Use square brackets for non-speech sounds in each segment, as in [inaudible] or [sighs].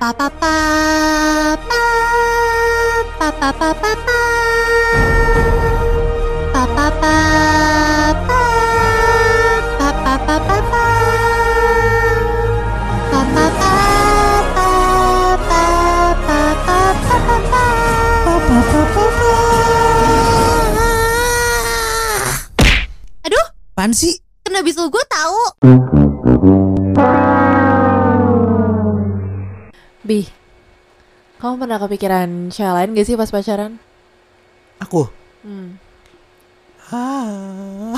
叭叭叭 pernah kepikiran cewek lain gak sih pas pacaran? Aku. Hmm. Ah.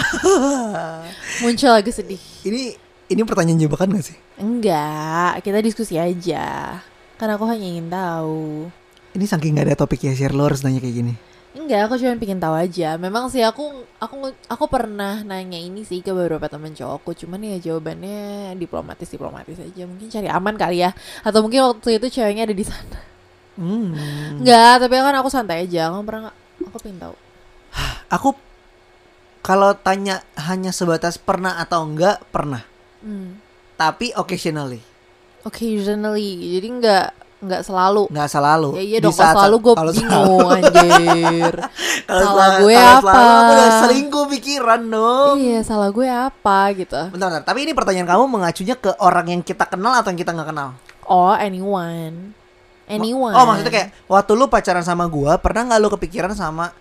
[laughs] Muncul lagi sedih. ini ini pertanyaan jebakan gak sih? Enggak, kita diskusi aja. Karena aku hanya ingin tahu. Ini saking gak ada topik ya share lo harus nanya kayak gini. Enggak, aku cuma pengen tahu aja. Memang sih aku aku aku pernah nanya ini sih ke beberapa temen cowokku, cuman ya jawabannya diplomatis diplomatis aja. Mungkin cari aman kali ya. Atau mungkin waktu itu ceweknya ada di sana. Hmm. Enggak, tapi kan aku santai aja. Kamu pernah nggak? Aku pengen tahu. [sighs] Aku kalau tanya hanya sebatas pernah atau enggak pernah. Hmm. Tapi occasionally, Occasionally, jadi nggak nggak selalu. nggak selalu. Ya iya dong, kalau saat- selalu gue [laughs] bingung anjir. [laughs] Kalau Salah selalu- gue kalau apa? selalu aku udah selingkuh pikiran dong. iya, salah gue apa gitu. Bentar, bentar. Tapi ini pertanyaan kamu mengacunya ke orang yang kita kenal atau yang kita nggak kenal? Oh, anyone. Anyone. Oh, maksudnya kayak waktu lu pacaran sama gua, pernah nggak lu kepikiran sama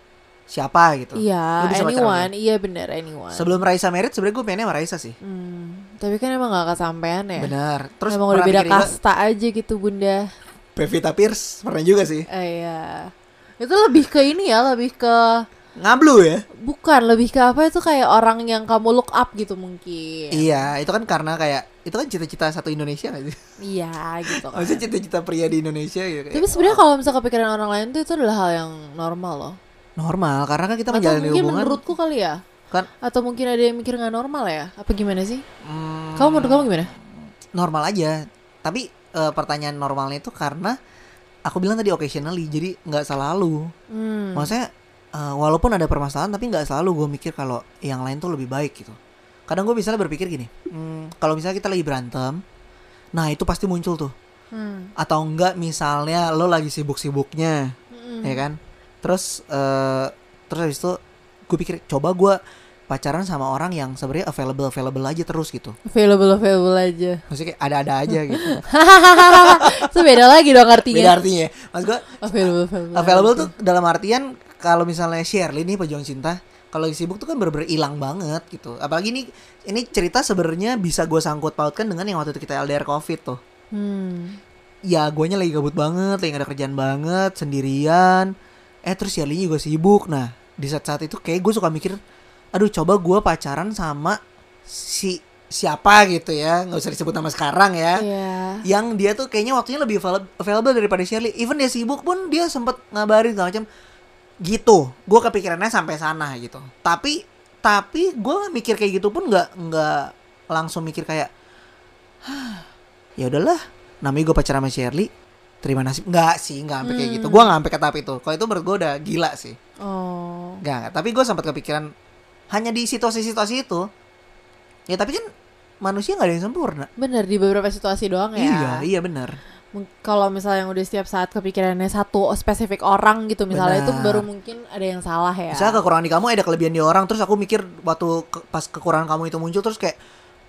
siapa gitu? Iya, anyone. Iya bener, anyone. Sebelum Raisa merit sebenarnya gue pengennya sama Raisa sih. Hmm, tapi kan emang gak kesampean ya. Benar. Terus emang udah beda mikir juga, kasta aja gitu bunda. Pevita Pierce pernah juga sih. Eh, iya. Itu lebih ke ini ya, lebih ke Ngablu ya? bukan lebih ke apa itu kayak orang yang kamu look up gitu mungkin. Iya, itu kan karena kayak itu kan cita-cita satu Indonesia gak sih? Iya gitu kan. Maksudnya cita-cita pria di Indonesia gitu. Tapi sebenarnya kalau misalnya kepikiran orang lain tuh itu adalah hal yang normal loh. normal karena kan kita Atau menjalani mungkin hubungan menurutku kali ya. kan Atau mungkin ada yang mikir nggak normal ya? Apa gimana sih? hmm, Kamu menurut kamu gimana? normal aja. Tapi eh, pertanyaan normalnya itu karena aku bilang tadi occasionally, jadi nggak selalu. Hmm. Maksudnya eh, walaupun ada permasalahan tapi nggak selalu gue mikir kalau yang lain tuh lebih baik gitu. Kadang gue misalnya berpikir gini, hmm, kalau misalnya kita lagi berantem, nah itu pasti muncul tuh. Hmm. Atau enggak misalnya lo lagi sibuk-sibuknya, Hmm. ya kan? Terus eh terus habis itu gue pikir coba gue pacaran sama orang yang sebenarnya available available aja terus gitu. Available available aja. Maksudnya kayak ada-ada aja [laughs] gitu. Itu beda lagi dong artinya. Beda artinya. Mas gue Available available. available tuh dalam artian kalau misalnya Shirley nih pejuang cinta kalau lagi sibuk tuh kan bener-bener hilang banget gitu. Apalagi ini ini cerita sebenarnya bisa gue sangkut pautkan dengan yang waktu itu kita LDR covid tuh. Hmm. Ya guanya lagi gabut banget, lagi gak ada kerjaan banget, sendirian. Eh terus Shirley juga sibuk. Nah di saat-saat itu kayak gue suka mikir, aduh coba gue pacaran sama si siapa gitu ya, nggak usah disebut nama sekarang ya. Iya. Yang dia tuh kayaknya waktunya lebih avail- available daripada Shirley. Even dia sibuk pun dia sempet ngabarin segala macam. Gitu. Gue kepikirannya sampai sana gitu. Tapi tapi gue mikir kayak gitu pun nggak nggak langsung mikir kayak "Hah, ya udahlah namanya gue pacaran sama Shirley terima nasib nggak sih nggak sampai kayak gitu gue nggak sampai ke tahap itu kalau itu menurut gue udah gila sih Oh. nggak. tapi gue sempat kepikiran hanya di situasi-situasi itu ya tapi kan manusia nggak ada yang sempurna Bener di beberapa situasi doang ya. iya iya benar Mung- Kalau misalnya yang udah setiap saat kepikirannya satu spesifik orang gitu misalnya itu Benar. baru mungkin ada yang salah ya. Misalnya kekurangan di kamu ada kelebihan di orang terus aku mikir waktu ke- pas kekurangan kamu itu muncul terus kayak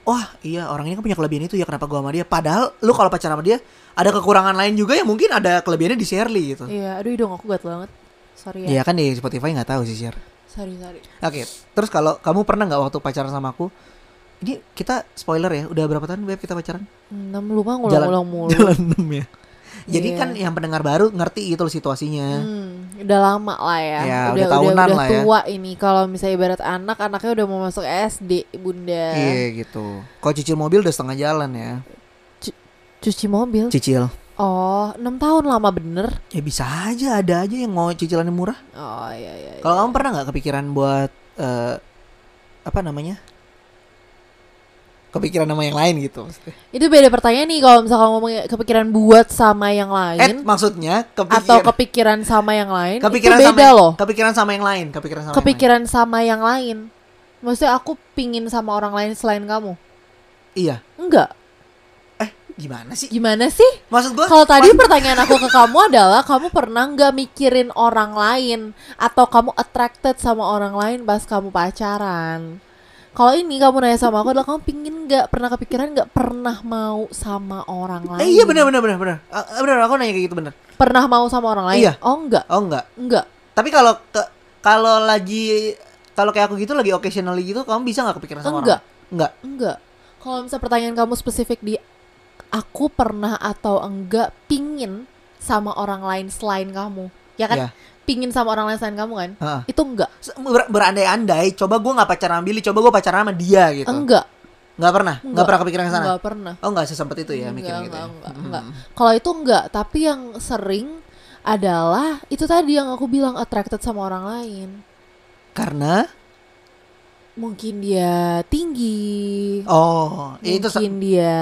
wah iya orang ini kan punya kelebihan itu ya kenapa gua sama dia padahal lu kalau pacaran sama dia ada kekurangan lain juga yang mungkin ada kelebihannya di Shirley gitu Iya, aduh hidung aku gatel banget. Sorry ya. Iya kan di Spotify nggak tahu sih Shir Sorry, sorry. Oke terus kalau kamu pernah nggak waktu pacaran sama aku ini kita spoiler ya udah berapa tahun Beb kita pacaran Enam lupa ngulang-ngulang mulu. [laughs] jalan 6 ya jadi Iya. kan yang pendengar baru ngerti gitu loh situasinya Hmm, udah lama lah ya. Ya, udah udah tahunan udah lah ya. tua ini. Kalau misalnya ibarat anak, anaknya udah mau masuk SD, bunda. iya gitu kalau cicil mobil udah setengah jalan ya Cuci mobil. cicil Oh, enam tahun lama bener. ya bisa aja ada aja yang mau cicilannya murah Oh iya iya. iya. Kalau kamu pernah nggak kepikiran buat eh, apa namanya? Kepikiran nama yang lain gitu maksudnya. Itu beda pertanyaan nih kalau misalkan ngomong kepikiran buat sama yang Eh, lain maksudnya kepikir, atau kepikiran sama yang lain kepikiran itu sama beda loh. Kepikiran sama yang lain, kepikiran sama Kepikiran sama yang lain. Maksudnya aku pingin sama orang lain selain kamu. yang lain. Iya. Enggak. Gimana sih? Gimana sih? Maksud gue Kalau tadi pertanyaan aku ke kamu [laughs] adalah kamu pernah nggak mikirin orang lain atau kamu attracted sama orang lain pas kamu pacaran? Kalau ini kamu nanya sama aku adalah kamu pingin nggak pernah kepikiran nggak pernah mau sama orang lain? Eh iya benar benar benar benar. Ah, benar aku nanya kayak gitu benar. Pernah mau sama orang lain? Iya. Oh enggak, Oh enggak. enggak. Tapi kalau ke kalau lagi kalau kayak aku gitu lagi occasionally gitu kamu bisa nggak kepikiran sama Enggak. orang? Enggak. Enggak. Kalau misal pertanyaan kamu spesifik di aku pernah atau enggak pingin sama orang lain selain kamu, ya kan? Iya. Pingin sama orang lain selain kamu kan? Heeh. Itu enggak. Ber- berandai-andai, coba gue nggak pacaran sama Billy, coba gue pacaran sama dia gitu. Enggak. Nggak pernah, nggak Enggak. pernah kepikiran ke sana. Enggak pernah. Oh nggak sesempet itu ya Enggak, mikir gitu. enggak, ya? enggak, Mm-mm. enggak. Kalau itu enggak, tapi yang sering adalah itu tadi yang aku bilang attracted sama orang lain. Karena Mungkin dia tinggi. oh itu mungkin dia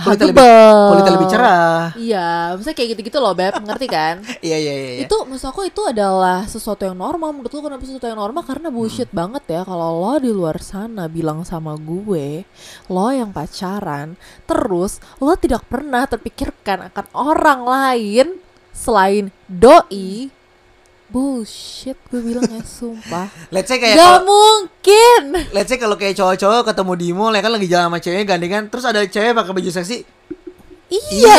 Kulitnya lebih- kulitnya lebih cerah. Iya, misalnya kayak gitu-gitu loh, Beb, ngerti kan? [laughs] Iya iya iya. iya. Itu maksud aku itu adalah sesuatu yang normal. Menurut lu kenapa sesuatu yang normal? Karena bullshit banget ya kalau lo di luar sana bilang sama gue, lo yang pacaran, terus lo tidak pernah terpikirkan akan orang lain selain doi. Bullshit gue bilang ya, sumpah. [laughs] Let's say kayak Gak kalau mungkin. let's say kalau kayak cowok-cowok ketemu di mall ya kan lagi jalan sama ceweknya gandengan terus ada cewek pakai baju seksi. Iya,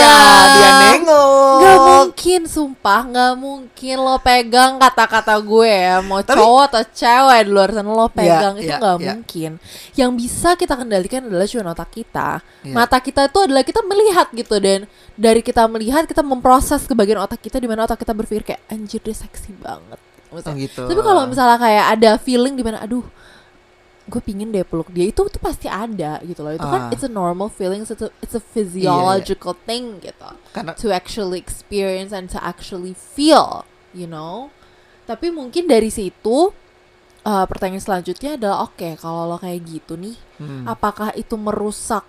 dia nengok. Gak mungkin, sumpah Gak mungkin lo pegang kata-kata gue ya Mau Tapi- cowok atau cewek di luar sana lo pegang Itu iya, gak iya. mungkin Yang bisa kita kendalikan adalah cuma otak kita Iya. Mata kita itu adalah kita melihat gitu Dan dari kita melihat kita memproses ke bagian otak kita Di mana otak kita berpikir kayak Anjir dia seksi banget Oh gitu. Tapi kalau misalnya kayak ada feeling di mana Aduh gue pingin deh peluk dia itu tuh pasti ada gitu loh itu kan Ah. it's a normal feeling it's a, it's a physiological thing gitu karena to actually experience and to actually feel, you know. Tapi mungkin dari situ uh, pertanyaan selanjutnya adalah oke kalau lo kayak gitu nih, hmm, apakah itu merusak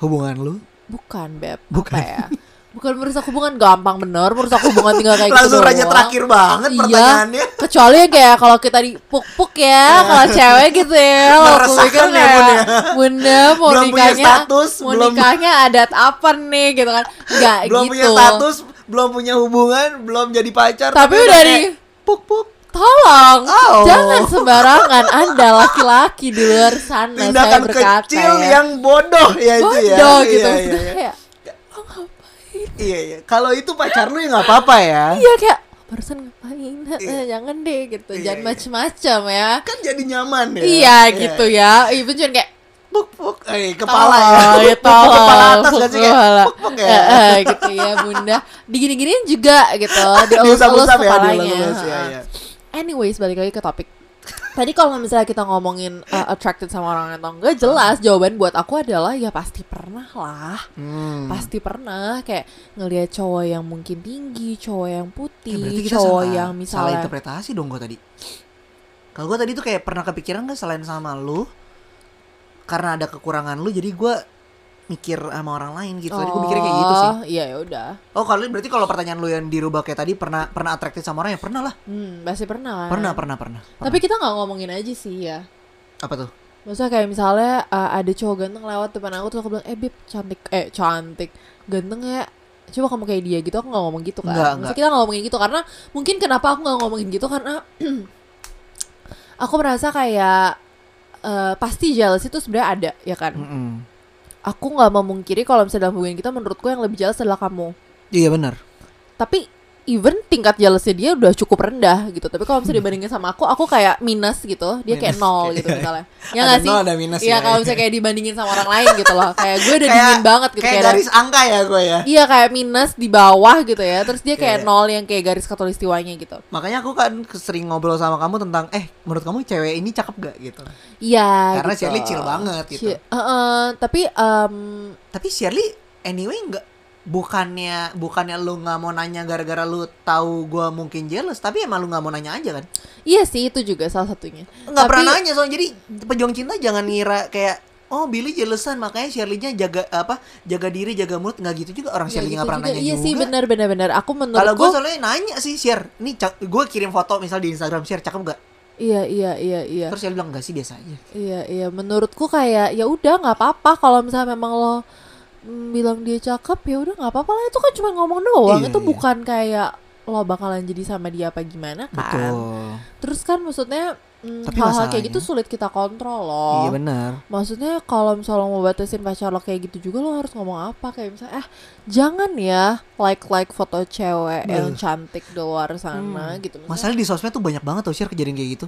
hubungan lu bukan beb Bukan. apa ya? [laughs] Bukan merusak hubungan gampang bener, merusak hubungan tinggal kayak langsung gitu. raja doang. terakhir banget Iya. pertanyaannya. Kecuali kayak kalau kita dipuk-puk ya, kalau cewek gitu ya, [laughs] aku pikir ya, Bun, kayak ya. bunda mau Belum punya nikahnya, status, mau belum- nikahnya adat apa nih gitu kan? Enggak belum gitu. punya status, belum punya hubungan, belum jadi pacar. Tapi udah udah di- puk puk. Tolong, Oh. jangan sembarangan Anda laki-laki di luar sana saya Tindakan berkata kecil ya. yang bodoh ya itu ya. bodoh gitu. Iya, iya, iya. Kayak? Iya, iya. Kalau itu pacar lu ya nggak apa-apa ya. Iya kayak barusan ngapain? Iya. Jangan deh gitu, Iya, jangan iya. macem-macem ya. Kan jadi nyaman ya. Iya gitu ya. Ibu cuma kayak Puk puk. Eh, kepala ya. Ya puk, puk, kepala atas puk, gak sih kayak kepala. puk puk ya. Eh, eh, gitu ya bunda. Digini-giniin juga gitu. [laughs] Diusap-usap ya, kepalanya. ya, ya. Anyways, balik lagi ke topik. Tadi kalau misalnya kita ngomongin uh, attracted sama orang atau enggak, jelas jawaban buat aku adalah ya pasti pernah lah. Hmm. Pasti pernah kayak ngelihat cowok yang mungkin tinggi, cowok yang putih, kita cowok salah, yang salah misalnya interpretasi dong gua tadi. Kalau gua tadi tuh kayak pernah kepikiran gak selain sama lu karena ada kekurangan lu jadi gua mikir sama orang lain gitu. Tadi gua mikirnya kayak gitu sih. Oh, Iya ya udah. Oh, kalau berarti kalau pertanyaan lu yang dirubah kayak tadi pernah pernah atraktif sama orang ya pernah lah. Hmm, pasti pernah. kan? Pernah, pernah, pernah. pernah. Tapi kita nggak ngomongin aja sih ya. apa tuh? Maksudnya kayak misalnya uh, ada cowok ganteng lewat depan aku terus aku bilang, eh Bib cantik, eh cantik, ganteng ya Coba kamu kayak dia gitu, aku gak ngomong gitu kan Nggak, Maksudnya kita gak ngomongin gitu karena Mungkin kenapa aku gak ngomongin gitu karena [clears throat] Aku merasa kayak eh, Pasti jealous itu sebenarnya ada ya kan Mm-mm. Aku gak memungkiri kalau misalnya dalam hubungan kita menurutku yang lebih jealous adalah kamu Iya benar. Tapi even tingkat jealousnya dia udah cukup rendah gitu Tapi kalau misalnya dibandingin sama aku, aku kayak minus gitu Dia kayak Minus, nol kayak- gitu iya. misalnya [laughs] Ya Ada gak sih? nol, ada minus Iya ya. kalau misalnya kayak dibandingin sama orang lain gitu loh Kayak gue udah [laughs] Kayak- dingin banget gitu Kayak ada- garis angka ya gue ya. Iya kayak minus di bawah gitu ya Terus dia kayak Iya. nol yang kayak garis katulistiwanya gitu Makanya aku kan sering ngobrol sama kamu tentang eh menurut kamu cewek ini cakep gak gitu. Iya Karena gitu. Shirley chill banget gitu. Chi- Heeh, Tapi em, Tapi Shirley anyway nggak bukannya bukannya lu nggak mau nanya gara-gara lu tahu gua mungkin jealous tapi emang lu nggak mau nanya aja kan? Iya sih itu juga salah satunya. Nggak pernah nanya soalnya jadi pejuang cinta jangan ngira kayak oh Billy jealousan makanya Shirley-nya jaga apa jaga diri jaga mulut. Nggak gitu juga orang Ya, Shirley gitu nggak pernah juga. nanya Iya juga. sih benar benar benar. Aku kalau menurutku gue soalnya nanya sih share nih gue kirim foto misal di Instagram share cakep gak Iya iya iya iya. Terus Shirley bilang enggak sih biasa aja. Iya iya. Menurutku kayak ya udah nggak apa-apa kalau misalnya memang lo bilang dia cakep ya udah nggak apa-apa lah itu kan cuma ngomong doang Iya, itu iya. bukan kayak lo bakalan jadi sama dia apa gimana kan Betul. terus kan maksudnya mm, Tapi hal-hal kayak gitu sulit kita kontrol loh Iya benar. maksudnya kalau misalnya mau batasin pacar lo kayak gitu juga lo harus ngomong apa kayak misalnya eh jangan ya like like foto cewek yang Duh. cantik di luar sana Hmm. gitu Maksudnya- Masalah di sosmed tuh banyak banget tuh share kejadian kayak gitu.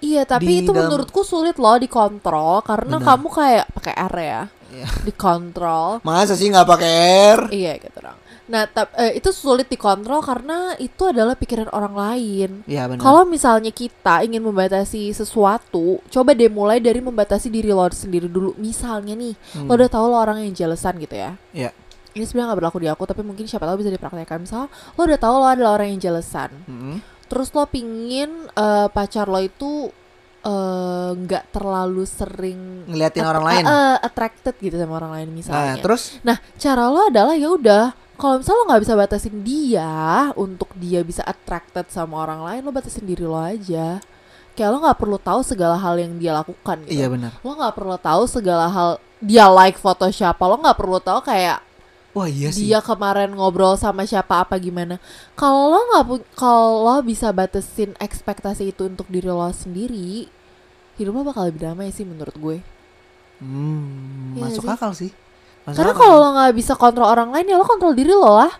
Iya, tapi Di itu dalam- menurutku sulit loh dikontrol karena Benar. kamu kayak pakai R ya, Iya. dikontrol. Masa sih nggak pakai R? iya gitu dong. Nah, tap- eh, itu sulit dikontrol karena itu adalah pikiran orang lain. Iya. Kalau misalnya kita ingin membatasi sesuatu, coba deh mulai dari membatasi diri lo sendiri dulu. Misalnya nih, Hmm. lo udah tahu lo orang yang jealousan gitu ya. Iya. Ini sebenarnya nggak berlaku di aku, tapi mungkin siapa tahu bisa dipraktekkan. Misal lo udah tahu lo adalah orang yang jealousan. Mm-mm. terus lo pingin eh, pacar lo itu eh, nggak terlalu sering ngeliatin at- orang lain. eh, attracted gitu sama orang lain Nah, misalnya. terus Nah, cara lo adalah ya udah kalau misalnya lo nggak bisa batasin dia untuk dia bisa attracted sama orang lain, lo batasin diri lo aja. Kayak lo nggak perlu tahu segala hal yang dia lakukan gitu. iya benar. Lo nggak perlu tahu segala hal dia like foto siapa. Lo nggak perlu tahu kayak Wah iya sih. dia kemarin ngobrol sama siapa apa gimana. Kalau lo nggak kalau lo bisa batasin ekspektasi itu untuk diri lo sendiri, hidup lo bakal lebih damai sih menurut gue. Hmm, Iya masuk sih. akal sih. Masuk Karena kalau lo nggak bisa kontrol orang lain ya lo kontrol diri lo lah.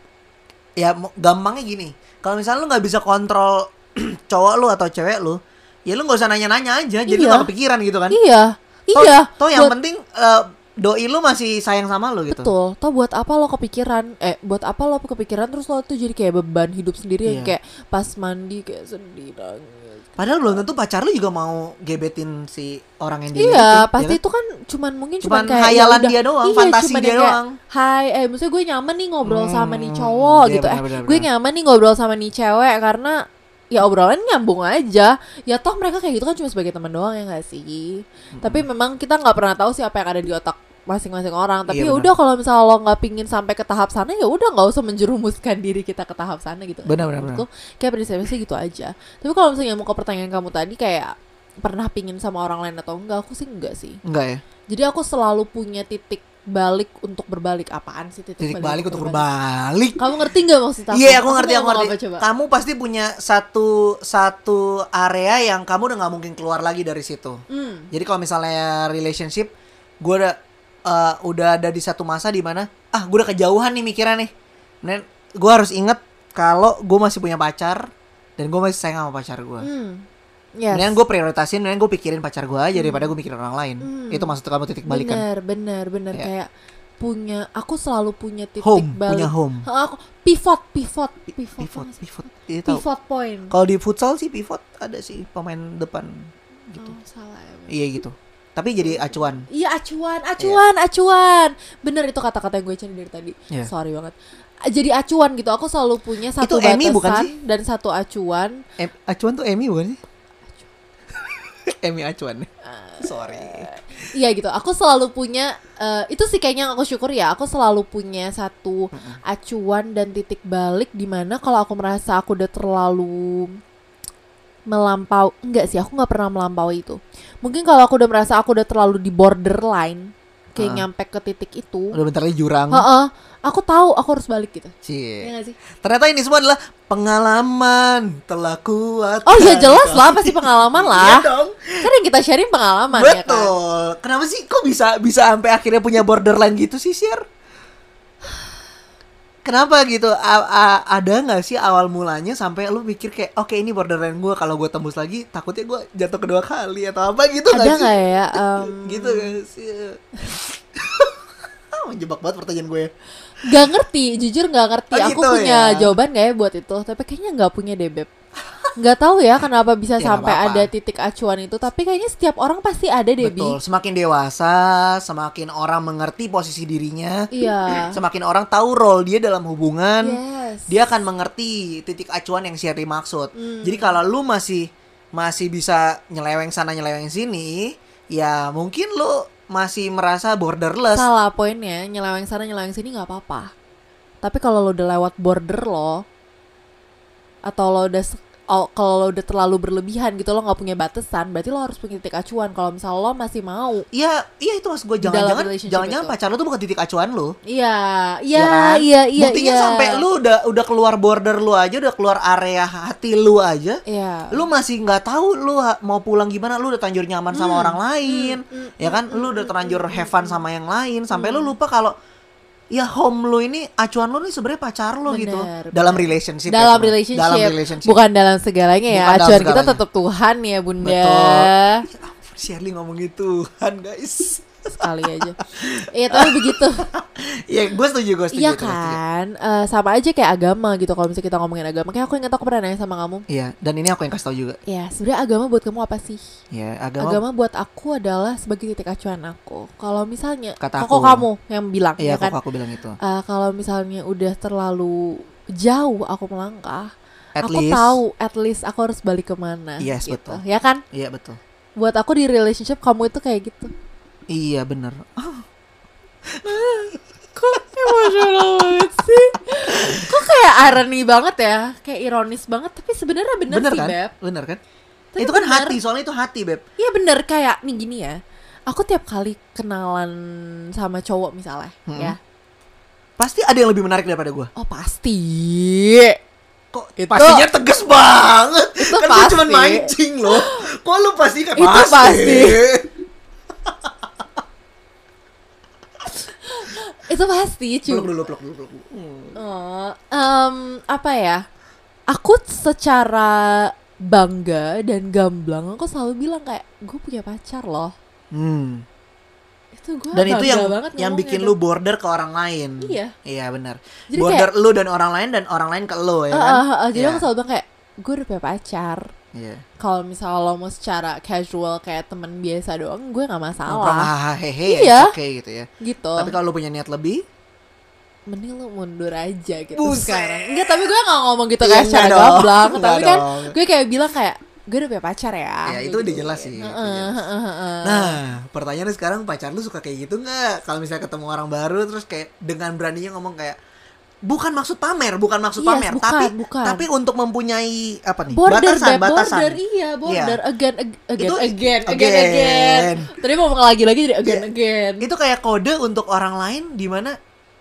ya gampangnya gini. Kalau misalnya lu nggak bisa kontrol [clears throat] cowok lu atau cewek lu, ya lu nggak usah nanya-nanya aja. Jadi lu Iya. kepikiran gitu kan. Iya, Toh- iya. Toh yang buat- penting eh, doi lu masih sayang sama lu gitu. Betul. Toh buat apa lo kepikiran? Eh, buat apa lo kepikiran terus lo tuh jadi kayak beban hidup sendiri yang Iya. kayak pas mandi kayak sedih nangis. Padahal belum tentu pacar lu juga mau gebetin si orang yang dia Iya, gebetin, pasti ya kan? itu kan cuman mungkin Cuman cuman, kayak hayalan ya udah, dia doang, iya, fantasi dia doang. Hai, eh maksudnya gue nyaman nih ngobrol sama nih Hmm, cowok iya, gitu eh. benar, benar, Gue nyaman nih ngobrol sama nih cewek karena ya obrolan nyambung aja. Ya toh mereka kayak gitu kan cuma sebagai teman doang ya gak sih? Tapi memang kita nggak pernah tahu siapa yang ada di otak masing-masing orang. Tapi ya Iya, udah kalau misalnya lo nggak pingin sampai ke tahap sana ya udah nggak usah menjerumuskan diri kita ke tahap sana gitu. Benar, benar, Menurutku kayak prinsipnya sih gitu aja. Tapi kalau misalnya mau ke pertanyaan kamu tadi kayak pernah pingin sama orang lain atau enggak? Aku sih enggak sih. Enggak ya. Jadi aku selalu punya titik balik untuk berbalik. Apaan sih titik, Titik balik untuk berbalik. Kamu ngerti nggak maksud aku? Iya, aku ngerti, aku ngerti. apa coba? Kamu pasti punya satu satu area yang kamu udah nggak mungkin keluar lagi dari situ. Hmm. Jadi kalau misalnya relationship, gue udah eh, udah ada di satu masa di mana ah gue udah kejauhan nih mikirnya nih. Dan gue harus inget kalau gue masih punya pacar dan gue masih sayang sama pacar gue. Hmm. Yes. Mendingan gue prioritasin, mendingan gue pikirin pacar gue aja daripada gue mikirin orang lain. Hmm. Itu maksud kamu titik balik kan? Bener, bener, bener. Iya. Kayak punya, aku selalu punya titik Home, balik. punya home. Aku pivot, pivot, pivot, Pivot, pivot. Itu tahu. pivot point. Kalau di futsal sih pivot ada sih pemain depan gitu. Oh, salah ya. Iya gitu. Tapi jadi acuan. Iya acuan, acuan, acuan. Bener itu kata-kata yang gue cari dari tadi. Iya. Sorry banget. Jadi acuan gitu. Aku selalu punya satu Itu batasan bukan sih? dan satu acuan. Em, acuan tuh Emmy bukan sih? [laughs] Emmy acuan. Sorry. Iya gitu. Aku selalu punya eh, itu sih kayaknya yang aku syukur ya. Aku selalu punya satu acuan dan titik balik di mana kalau aku merasa aku udah terlalu melampau enggak sih aku nggak pernah melampaui itu mungkin kalau aku udah merasa aku udah terlalu di borderline kayak Ah. nyampe ke titik itu Udah bentar lagi jurang. Heeh, aku tahu aku harus balik gitu Cie. Iya sih Ternyata ini semua adalah pengalaman telah kuat. oh ya jelas lah pasti pengalaman [laughs] Iya lah dong. kan yang kita sharing pengalaman ya kan Betul. Kenapa sih kok bisa bisa sampai akhirnya punya borderline gitu sih, Share? Kenapa gitu? A- a- ada nggak sih awal mulanya sampai lu mikir kayak oke ini borderline gue kalau gue tembus lagi takutnya gue jatuh kedua kali atau apa gitu ada nggak sih? ya [laughs] em, Gitu gak sih? [laughs] Menjebak banget pertanyaan gue. Gak ngerti, jujur gak ngerti. Oh, Aku gitu punya ya? jawaban gak ya buat itu, tapi kayaknya nggak punya deh beb. Nggak tahu ya kenapa bisa Ya, sampai apa-apa. ada titik acuan itu, tapi kayaknya setiap orang pasti ada deh Bi. Betul. Semakin dewasa, semakin orang mengerti posisi dirinya, Iya. [laughs] semakin orang tahu role dia dalam hubungan. Yes. dia akan mengerti titik acuan yang Sherry maksud. Hmm. Jadi kalau lu masih masih bisa nyeleweng sana nyeleweng sini, ya mungkin lu masih merasa borderless. Salah poinnya, nyeleweng sana nyeleweng sini nggak apa-apa. Tapi kalau lo udah lewat border lo, atau lo udah oh, kalau lo udah terlalu berlebihan gitu lo nggak punya batasan berarti lo harus punya titik acuan kalau misal lo masih mau Iya, iya itu maksud gue jangan-jangan jangan-jangan pacar lu tuh bukan titik acuan lu. iya ya iya kan? iya iya Buktinya iya. sampai lu udah udah keluar border lu aja, udah keluar area hati lu aja. iya Lu masih nggak tahu ha- mau pulang gimana, lu udah terlanjur nyaman sama Hmm, orang lain. hmm, ya kan? Lu udah terlanjur have fun sama yang lain sampai lu lupa kalau ya home lu ini acuan lu nih sebenarnya pacar lu gitu. Bener, Dalam relationship. ya, dalam teman. relationship, Dalam relationship. bukan dalam segalanya ya Bukan acuan kita segalanya. tetap Tuhan ya bunda Betul. Ya Shirley ngomong gitu kan guys. Sekali aja iya tapi begitu ya gue setuju, gue setuju. iya kan Eh, sama aja kayak agama gitu kalau misalnya kita ngomongin agama kayak aku ingat aku pernah nanya sama kamu Iya, dan ini aku yang kasih tau juga. ya sebenarnya agama buat kamu apa sih Ya, agama, agama buat aku adalah sebagai titik acuan aku kalau misalnya Kata kok aku. kamu yang bilang Iya, ya kan kok aku bilang itu. Eh, kalau misalnya udah terlalu jauh aku melangkah At aku least, tahu at least aku harus balik ke mana Yes, gitu betul. ya kan Iya betul. buat aku di relationship kamu itu kayak gitu Iya bener. [laughs] kok emosional banget sih kok kayak irony banget ya kayak ironis banget tapi sebenarnya bener, Bener sih kan? beb Bener kan? Tapi itu kan bener. hati, soalnya itu hati, Beb. Iya bener kayak nih gini ya aku tiap kali kenalan sama cowok misalnya Mm-mm. ya Pasti ada yang lebih menarik daripada gue. oh pasti Kok Itu- pastinya tegas banget. Itu kan gue cuma pasti. mancing loh. Kok lu pasti kan Itu pasti. Itu pasti cuy Peluk dulu, peluk dulu, peluk dulu. Hmm. Oh, em, apa ya? Aku secara bangga dan gamblang aku selalu bilang kayak gue punya pacar loh. Hmm. Itu gue Dan itu yang banget yang bikin lu border ke orang lain. Iya. Iya benar. Border lu dan orang lain dan orang lain ke lu ya Ah, kan? ah, ah, jadi Iya. aku selalu bilang kayak gue udah punya pacar. Iya. Kalau misalnya lo mau secara casual kayak temen biasa doang, gue nggak masalah. hahaha hehe Iya. it's okay gitu ya. Gitu. Tapi kalau lu punya niat lebih, Mending lo mundur aja gitu Buset. sekarang. Enggak, tapi gue nggak ngomong gitu kayak secara gamblang. Tapi kan dong. gue kayak bilang kayak gue udah punya pacar ya. Ya, itu udah jelas sih, jelas. heeh, heeh. Nah, pertanyaannya sekarang pacar lu suka kayak gitu nggak? Kalau misalnya ketemu orang baru terus kayak dengan beraninya ngomong kayak bukan maksud pamer, bukan maksud Yes, pamer, bukan, tapi bukan. tapi untuk mempunyai apa nih? border batasan, Beb, batasan. border iya border again ag- again Itu- again again again. again tadi mau ngomong lagi lagi jadi again Iya. again Itu kayak kode untuk orang lain di mana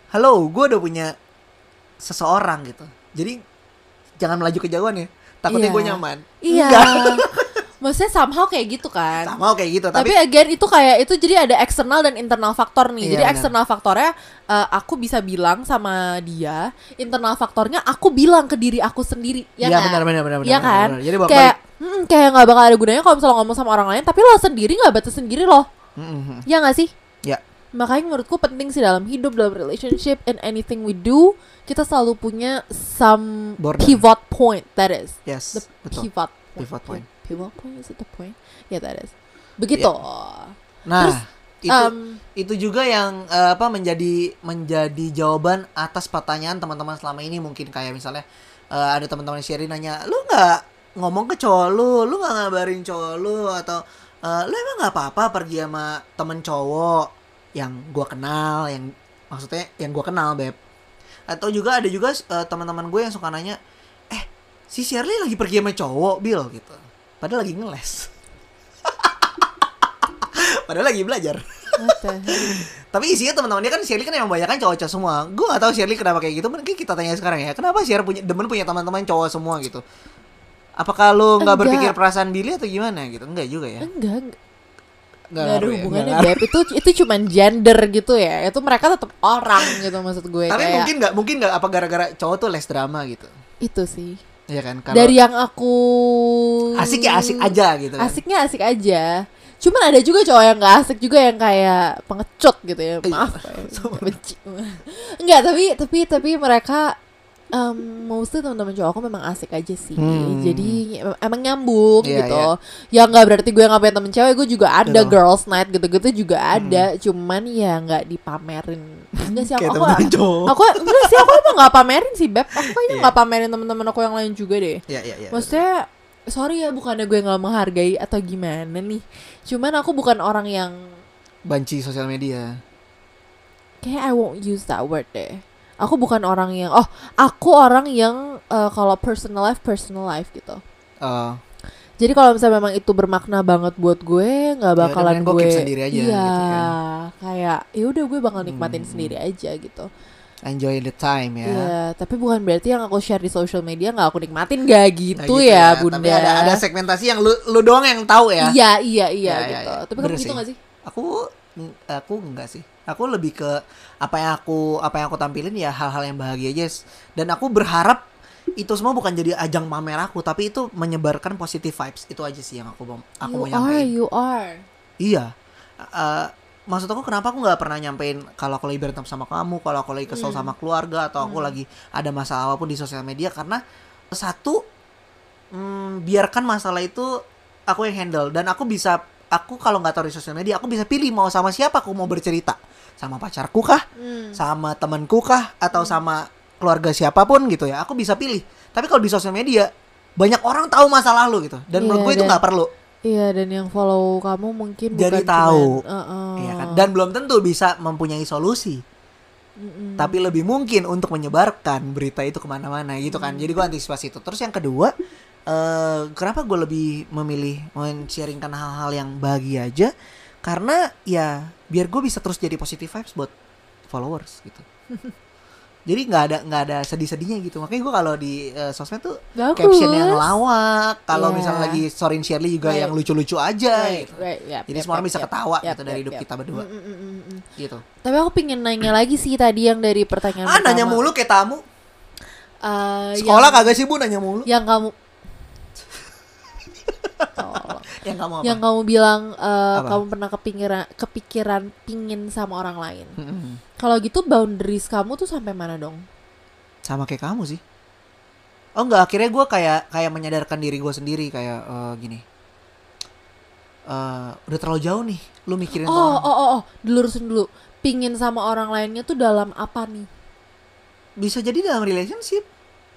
halo, gue udah punya seseorang gitu. Jadi jangan melaju kejauhan ya. Takutnya Iya. gue nyaman. iya Enggak. [laughs] maksudnya somehow kayak gitu kan Sama kayak gitu, tapi, tapi, again itu kayak itu jadi ada eksternal dan internal faktor nih Iya, jadi eksternal faktornya eh, aku bisa bilang sama dia internal faktornya aku bilang ke diri aku sendiri ya Iya, kan? benar benar benar Iya benar, kan benar. Jadi kayak hmm, kayak nggak bakal ada gunanya kalau misalnya ngomong sama orang lain tapi lo sendiri nggak batas sendiri loh ya nggak sih Ya. makanya menurutku penting sih dalam hidup dalam relationship and anything we do kita selalu punya some Border. pivot point that is Yes, the betul. pivot Pivot point. Pivot point is it the point? Yeah that is. Begitu. Nah, Terus, itu Um, itu juga yang eh, apa menjadi menjadi jawaban atas pertanyaan teman-teman selama ini mungkin. Kayak misalnya eh, ada teman-teman Sherry nanya lu nggak ngomong ke cowok lu? Lu nggak ngabarin cowok lu? Atau eh, lu emang nggak apa-apa pergi sama temen cowok yang gua kenal yang maksudnya yang gua kenal beb? Atau juga ada juga eh, teman-teman gue yang suka nanya eh si Shirley lagi pergi sama cowok Bill gitu padahal lagi ngeles [laughs] padahal lagi belajar [laughs] tapi isinya teman-teman dia kan Shirley kan emang banyak kan cowok-cowok semua. Gue gak tahu Shirley kenapa kayak gitu. Mungkin kita tanya sekarang ya. Kenapa Shirley punya demen punya teman-teman cowok semua gitu? Apakah lu nggak berpikir perasaan Billy atau gimana gitu? Enggak juga ya. enggak enggak Nggak Nggak ada ya, hubungannya ngaruh. Beb itu itu cuman gender gitu ya itu mereka tetap orang gitu maksud gue Tapi kayak mungkin nggak mungkin nggak apa gara-gara cowok tuh less drama gitu. itu sih Iya kan? Kalau dari yang aku asik ya asik aja gitu kan. asiknya asik aja cuman ada juga cowok yang gak asik juga yang kayak pengecut gitu ya Iya. maaf ya, [laughs] benci enggak tapi tapi tapi mereka um, mostly teman-teman cowok aku memang asik aja sih Hmm. jadi em- emang nyambung Iya, gitu ya nggak berarti gue nggak punya temen cewek gue juga ada Betul. girls night gitu-gitu juga ada cuman ya nggak dipamerin enggak sih aku aku, aku enggak sih aku emang nggak pamerin sih beb aku kayaknya Iya. nggak pamerin teman-teman aku yang lain juga deh Iya iya iya. Maksudnya sorry ya bukannya gue nggak menghargai atau gimana nih. Cuman aku bukan orang yang banci sosial media. kayak I won't use that word deh. Aku bukan orang yang oh aku orang yang eh, kalau personal life personal life gitu. Eh, Jadi kalau misalnya memang itu bermakna banget buat gue, nggak udah, bakalan mendingan gue gue, keep sendiri aja, iya, gitu kan. kayak ya udah gue bakal nikmatin Hmm. sendiri aja gitu. enjoy the time ya. Iya, tapi bukan berarti yang aku share di social media nggak aku nikmatin gak Nah, gitu, ya, bunda. Tapi ada ada segmentasi yang lu lu doang yang tahu ya. Iya, iya, iya Ya, ya, gitu. ya. Tapi kamu gitu gak sih? Aku aku enggak sih. Aku lebih ke apa yang aku apa yang aku tampilin ya hal-hal yang bahagia aja. Dan aku berharap itu semua bukan jadi ajang pamer aku, tapi itu menyebarkan positive vibes. Itu aja sih yang aku mau aku you mau are, nyampein. you are. Iya. Eh, maksud aku kenapa aku nggak pernah nyampein kalau aku lagi berantem sama kamu, kalau aku lagi kesel Hmm. sama keluarga atau aku lagi ada masalah apa pun di sosial media karena satu mm, biarkan masalah itu aku yang handle dan aku bisa aku kalau nggak tahu di sosial media aku bisa pilih mau sama siapa aku mau bercerita sama pacarku kah, Hmm. sama temanku kah atau sama keluarga siapa pun gitu ya aku bisa pilih. Tapi kalau di sosial media banyak orang tahu masa lalu gitu dan Iya, menurut gue itu nggak perlu. Iya, dan yang follow kamu mungkin Jadi bukan tahu. cuman- Heeh. Iya kan? Dan belum tentu bisa mempunyai solusi. Mm-mm. Tapi lebih mungkin untuk menyebarkan berita itu ke mana-mana gitu kan. Jadi gue antisipasi itu. Terus yang kedua, eh kenapa gue lebih memilih men-sharingkan hal-hal yang bahagia aja? Karena ya biar gue bisa terus jadi positive vibes buat followers gitu. [laughs] jadi nggak ada nggak ada sedih-sedihnya gitu. Makanya gue kalau di eh, sosmed tuh Bagus. caption yang lawak. Kalau Iya. misalnya lagi story Shirley juga Right. yang lucu-lucu aja Right, gitu. right, yep, Jadi yep, semua orang yep, bisa ketawa yep, gitu dari yep, hidup yep. kita berdua. Mm, mm, mm, mm. Gitu. Tapi aku pengen nanya lagi sih tadi yang dari pertanyaan Ah nanya pertama. mulu kayak tamu. Eh, Sekolah yang, kagak sih bu nanya mulu? yang kamu. Yang kamu apa? yang kamu bilang eh, Apa? kamu pernah kepikiran kepikiran pingin sama orang lain. Kalau gitu boundaries kamu tuh sampai mana dong? Sama kayak kamu sih. Oh enggak, akhirnya gue kayak kayak menyadarkan diri gue sendiri kayak eh, gini. Eh udah terlalu jauh nih, lu mikirin Oh, orang. oh, oh, oh, dilurusin dulu. Pingin sama orang lainnya tuh dalam apa nih? Bisa jadi dalam relationship.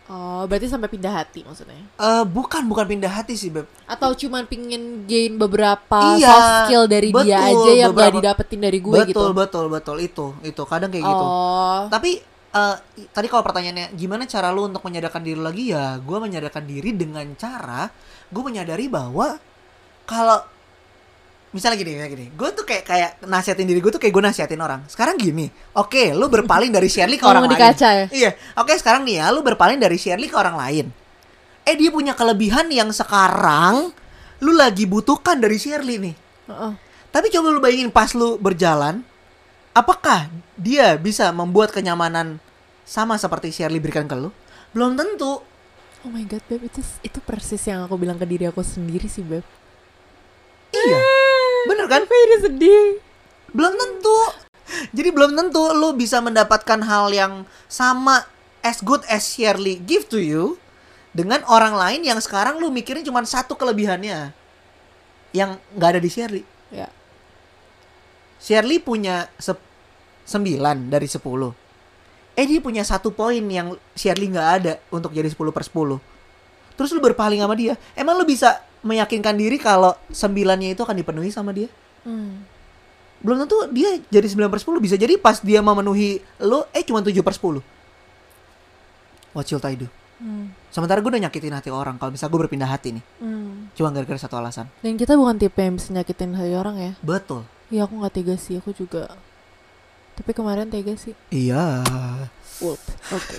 Oh, berarti sampai pindah hati maksudnya? Eh bukan bukan pindah hati sih beb. Atau cuman pingin gain beberapa Iya, soft skill dari dia betul, aja yang gak beberapa- didapetin dari gue betul gitu? betul betul itu itu kadang kayak gitu. Oh, Tapi eh, i- tadi kalau pertanyaannya gimana cara lu untuk menyadarkan diri lagi ya, gue menyadarkan diri dengan cara gue menyadari bahwa kalau misalnya gini, misalnya gini, gue tuh kayak kayak nasihatin diri gue tuh kayak gue nasihatin orang. Sekarang gini, oke, lu berpaling dari Shirley ke orang lain. kaca ya? Iya, oke sekarang nih ya, lu berpaling dari Shirley ke orang lain. Eh dia punya kelebihan yang sekarang lu lagi butuhkan dari Shirley nih. Heeh. Tapi coba lu bayangin pas lu berjalan, apakah dia bisa membuat kenyamanan sama seperti Shirley berikan ke lu? Belum tentu. Oh my god, Beb, itu itu persis yang aku bilang ke diri aku sendiri sih, Beb. Iya. Bener kan? Ini sedih. Belum tentu. Jadi belum tentu lu bisa mendapatkan hal yang sama as good as Shirley give to you dengan orang lain yang sekarang lu mikirin cuma satu kelebihannya yang nggak ada di Shirley. Ya. Shirley punya se- 9 dari 10. Eh dia punya satu poin yang Shirley nggak ada untuk jadi 10 per 10. Terus lu berpaling sama dia. Emang lu bisa meyakinkan diri kalau sembilannya itu akan dipenuhi sama dia? Hmm. Belum tentu dia jadi 9 per 10. Bisa jadi pas dia memenuhi lu, eh cuma 7 per 10. What should I do? Hmm. Sementara gue udah nyakitin hati orang. Kalau misalnya gue berpindah hati nih. Hmm. Cuma gara-gara satu alasan. Dan kita bukan tipe yang bisa nyakitin hati orang ya. Betul. Iya, aku nggak tega sih, aku juga. Tapi kemarin tega sih. Iya. Whoop. Oke.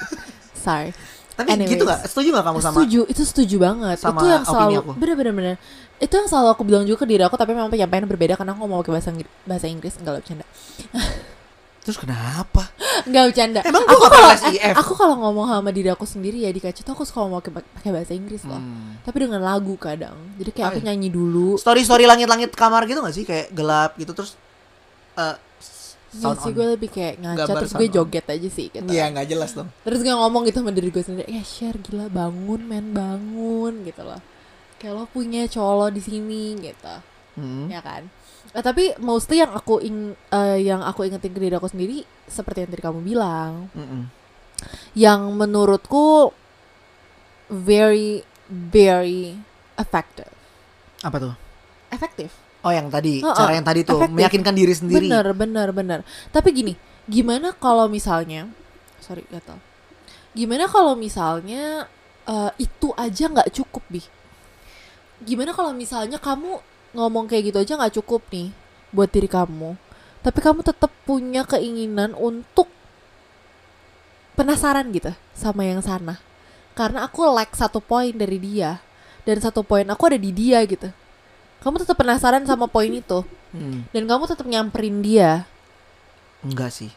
Sorry. Tapi Anyways. gitu gak? Setuju gak kamu sama setuju, itu setuju banget. sama itu yang selalu aku. bener-bener bener. Itu yang selalu aku bilang juga ke diri aku, tapi memang penyampaian berbeda karena aku mau pakai bahasa Inggris, bahasa Inggris enggak lah bercanda. [laughs] Terus kenapa? Enggak bercanda. Emang aku kalau aku kalau ngomong sama diri aku sendiri ya di kaca tuh aku suka ngomong pakai bahasa Inggris loh. Hmm. Tapi dengan lagu kadang. Jadi kayak aku Oh, iya. nyanyi dulu. Story-story langit-langit kamar gitu gak sih? Kayak gelap gitu terus eh Sound sih on. gue lebih kayak ngaca terus gue on. joget aja sih gitu. Iya nggak jelas dong. Terus gue ngomong gitu sama diri gue sendiri, ya share gila bangun men bangun gitu loh. Kayak lo punya cowok lo di sini gitu. Hmm. ya kan Eh, tapi mostly yang aku ing eh, yang aku ingetin ke diri aku sendiri seperti yang tadi kamu bilang Mm-mm. yang menurutku very very effective Apa tuh? efektif Oh yang tadi, Heeh, cara yang tadi tuh efektif. meyakinkan diri sendiri. bener bener bener. Tapi gini gimana kalau misalnya sorry gatal gimana kalau misalnya eh, itu aja nggak cukup bi? Gimana kalau misalnya kamu ngomong kayak gitu aja nggak cukup nih buat diri kamu tapi kamu tetap punya keinginan untuk penasaran gitu sama yang sana. Karena aku like satu poin dari dia dan satu poin aku ada di dia gitu kamu tetap penasaran sama poin itu Hmm, dan kamu tetap nyamperin dia enggak sih.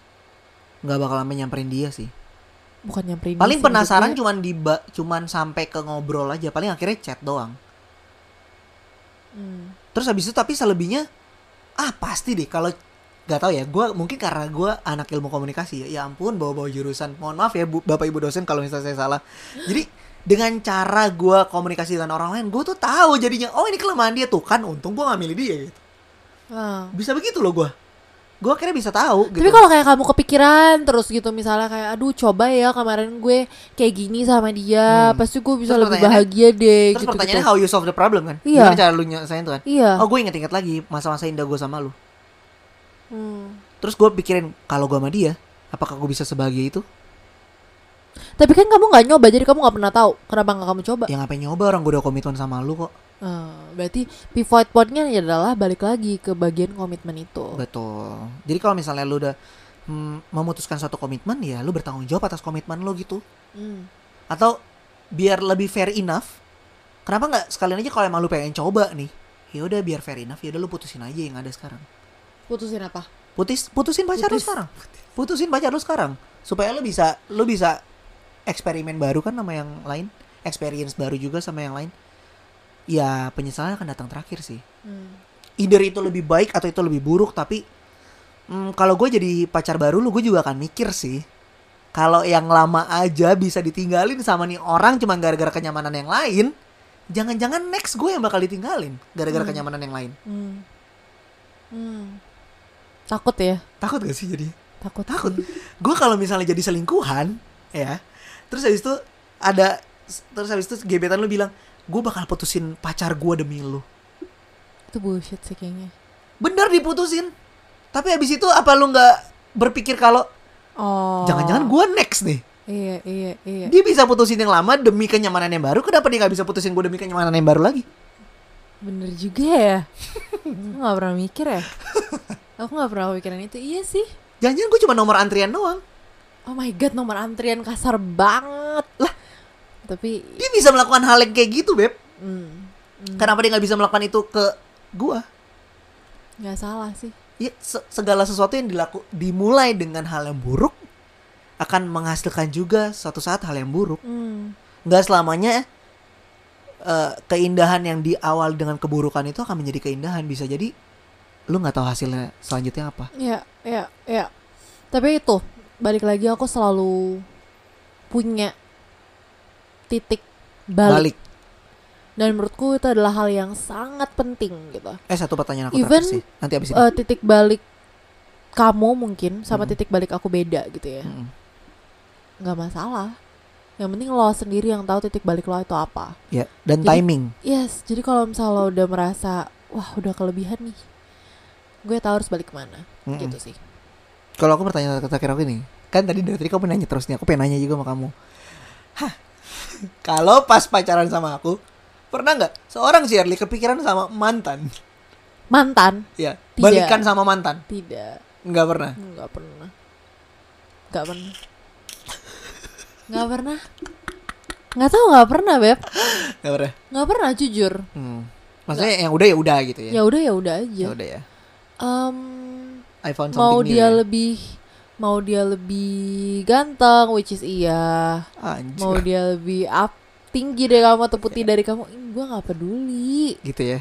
Enggak bakal sampai nyamperin dia sih. bukan nyamperin Paling penasaran cuman di cuman sampai ke ngobrol aja. Paling akhirnya chat doang. Hmm. Terus habis itu tapi selebihnya ah pasti deh kalau nggak tahu ya gue mungkin karena gue anak ilmu komunikasi ya ya ampun bawa bawa jurusan mohon maaf ya bu, bapak ibu dosen kalau misalnya saya salah jadi dengan cara gue komunikasi dengan orang lain gue tuh tahu jadinya oh ini kelemahan dia tuh kan untung gue nggak milih dia gitu Ah. bisa begitu loh gue gue akhirnya bisa tahu gitu Tapi kalau kayak kamu kepikiran terus gitu misalnya kayak aduh coba ya kemarin gue kayak gini sama dia, Hmm. pasti gue bisa Terus lebih bahagia deh terus gitu pertanyaannya gitu. how you solve the problem kan Iya. gimana cara lu nyelesain tuh kan Iya. oh gue inget-inget lagi masa-masa indah gue sama lu Hmm. terus gue pikirin kalau gue sama dia apakah gue bisa sebahagia itu Tapi kan kamu nggak nyoba jadi kamu nggak pernah tahu kenapa nggak kamu coba. ya ngapain nyoba orang gue udah komitmen sama lu kok Ah, berarti pivot pointnya adalah balik lagi ke bagian komitmen itu. Betul. Jadi kalau misalnya lu udah mm, memutuskan suatu komitmen ya lu bertanggung jawab atas komitmen lu gitu. Hmm. Atau biar lebih fair enough. Kenapa nggak sekalian aja kalau emang lu pengen coba nih. Ya udah biar fair enough ya udah lu putusin aja yang ada sekarang. Putusin apa? Putus putusin pacar lu Putus. sekarang. Putusin pacar lu sekarang supaya lu bisa lu bisa eksperimen baru kan sama yang lain, experience baru juga sama yang lain. Ya penyesalan akan datang terakhir sih. Hmm. either itu lebih baik atau itu lebih buruk tapi mm, kalau gue jadi pacar baru lu gue juga akan mikir sih kalau yang lama aja bisa ditinggalin sama nih orang cuma gara-gara kenyamanan yang lain jangan-jangan next gue yang bakal ditinggalin gara-gara Hmm. kenyamanan yang lain Hmm. Hmm. Takut ya? takut gak sih jadi Takut. Takut. gue kalau misalnya jadi selingkuhan ya terus habis itu ada terus habis itu gebetan lu bilang gue bakal putusin pacar gue demi lu Itu bullshit sih kayaknya. bener diputusin tapi habis itu apa lu nggak berpikir kalau Oh. jangan-jangan gue next nih Iya, iya, iya. dia bisa putusin yang lama demi kenyamanan yang baru kenapa dia nggak bisa putusin gue demi kenyamanan yang baru lagi Bener juga ya. Aku gak pernah mikir ya. [laughs] Aku gak pernah kepikiran itu. Iya sih. jangan-jangan gue cuma nomor antrian doang Oh my god, nomor antrian kasar banget. Lah. Tapi dia bisa melakukan hal yang kayak gitu beb hmm, kenapa dia nggak bisa melakukan itu ke gue nggak salah sih. ya se- segala sesuatu yang dilaku dimulai dengan hal yang buruk akan menghasilkan juga suatu saat hal yang buruk Hmm. nggak selamanya eh, keindahan yang di awal dengan keburukan itu akan menjadi keindahan bisa jadi lu nggak tahu hasilnya selanjutnya apa Ya, ya, ya. Tapi itu balik lagi aku selalu punya titik balik. balik Dan menurutku itu adalah hal yang sangat penting gitu. eh satu pertanyaan aku Even, sih nanti abis ini Eh, titik balik kamu mungkin sama Mm. titik balik aku beda gitu ya. Mm-mm. nggak masalah. Yang penting lo sendiri yang tahu titik balik lo itu apa. ya dan Jadi- timing Yes, jadi kalau misalnya lo udah merasa wah udah kelebihan nih, gue tahu harus balik ke mana, Mm-mm. gitu sih. Kalau aku pertanyaan terakhir aku ini, kan tadi dari tadi kamu nanya terus nih, aku pengen nanya juga sama kamu. Hah, [laughs] kalau pas pacaran sama aku, pernah nggak seorang Shirley kepikiran sama mantan? Mantan? Ya, Tidak. balikan sama mantan? Tidak, Nggak pernah. nggak pernah, nggak pernah, nggak pernah, nggak tahu nggak pernah beb, Nggak pernah. nggak pernah jujur. Hmm. Maksudnya yang udah ya udah gitu ya. Ya udah ya udah aja. Ya udah ya. Em, I found mau something new dia ya. lebih mau dia lebih ganteng which is iya. Anjir. mau dia lebih up tinggi dari kamu atau putih dari kamu gue nggak peduli. Gitu ya.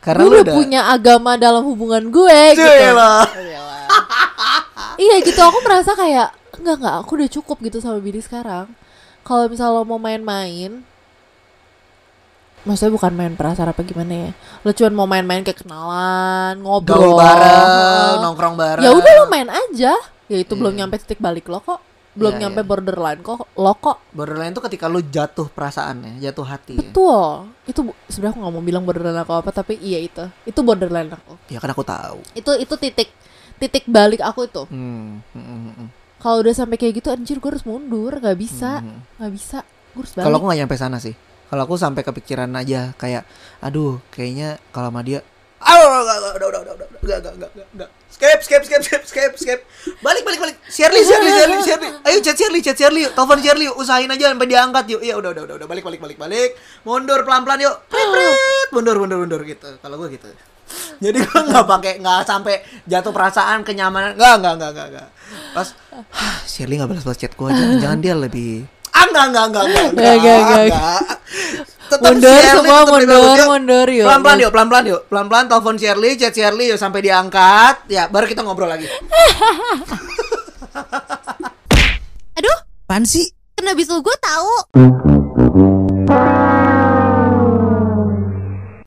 Karena gue lu udah udah punya agama dalam hubungan gue gitu. [laughs] Iya gitu. Aku merasa kayak enggak enggak aku udah cukup gitu sama Billy sekarang. Kalau misal lo mau main-main maksudnya bukan main perasaan apa gimana ya lo cuma mau main-main kayak kenalan ngobrol Gaul bareng, nongkrong bareng. ya udah lo main aja ya itu belum Iya. nyampe titik balik lo kok belum Iya, nyampe iya. borderline kok lo kok Borderline itu ketika lu jatuh perasaannya, jatuh hati ya. betul itu sebenarnya aku nggak mau bilang borderline aku apa tapi iya itu itu borderline aku Ya kan aku tahu. itu itu titik titik balik aku itu Hmm. hmm, hmm, hmm. kalau udah sampai kayak gitu anjir gue harus mundur nggak bisa Hmm. nggak bisa gue harus balik Kalau aku nggak nyampe sana sih kalau aku sampai kepikiran aja kayak aduh kayaknya kalau sama dia Aduh, udah udah udah, udah, udah, enggak, enggak, enggak, enggak, enggak. Skip, skip, skip, skip, skip, skip. Balik, balik, balik. Shirley, Shirley, Shirley, Shirley. Ayo chat Shirley, chat Shirley. Telepon Shirley, usahain aja sampai diangkat yuk. Iya, udah, udah, udah, udah, balik, balik, balik, balik. Mundur pelan-pelan yuk. Prit, prit. Mundur, mundur, mundur gitu. Kalau gue gitu. Jadi gue nggak pakai nggak sampai jatuh perasaan kenyamanan. nggak nggak nggak nggak enggak. Pas Shirley nggak balas-balas chat gue jangan, jangan dia lebih Ah, enggak, enggak, enggak, enggak, Nggak, nggak, nggak. enggak. Tetap Mundur Shirley, semua, tetap mundur, mundur, yuk. Pelan-pelan yuk, pelan-pelan yuk. Pelan-pelan telepon Shirley, chat Shirley yuk sampai diangkat. Ya, baru kita ngobrol lagi. [laughs] Aduh, Apaan sih? kena bisul gue tahu.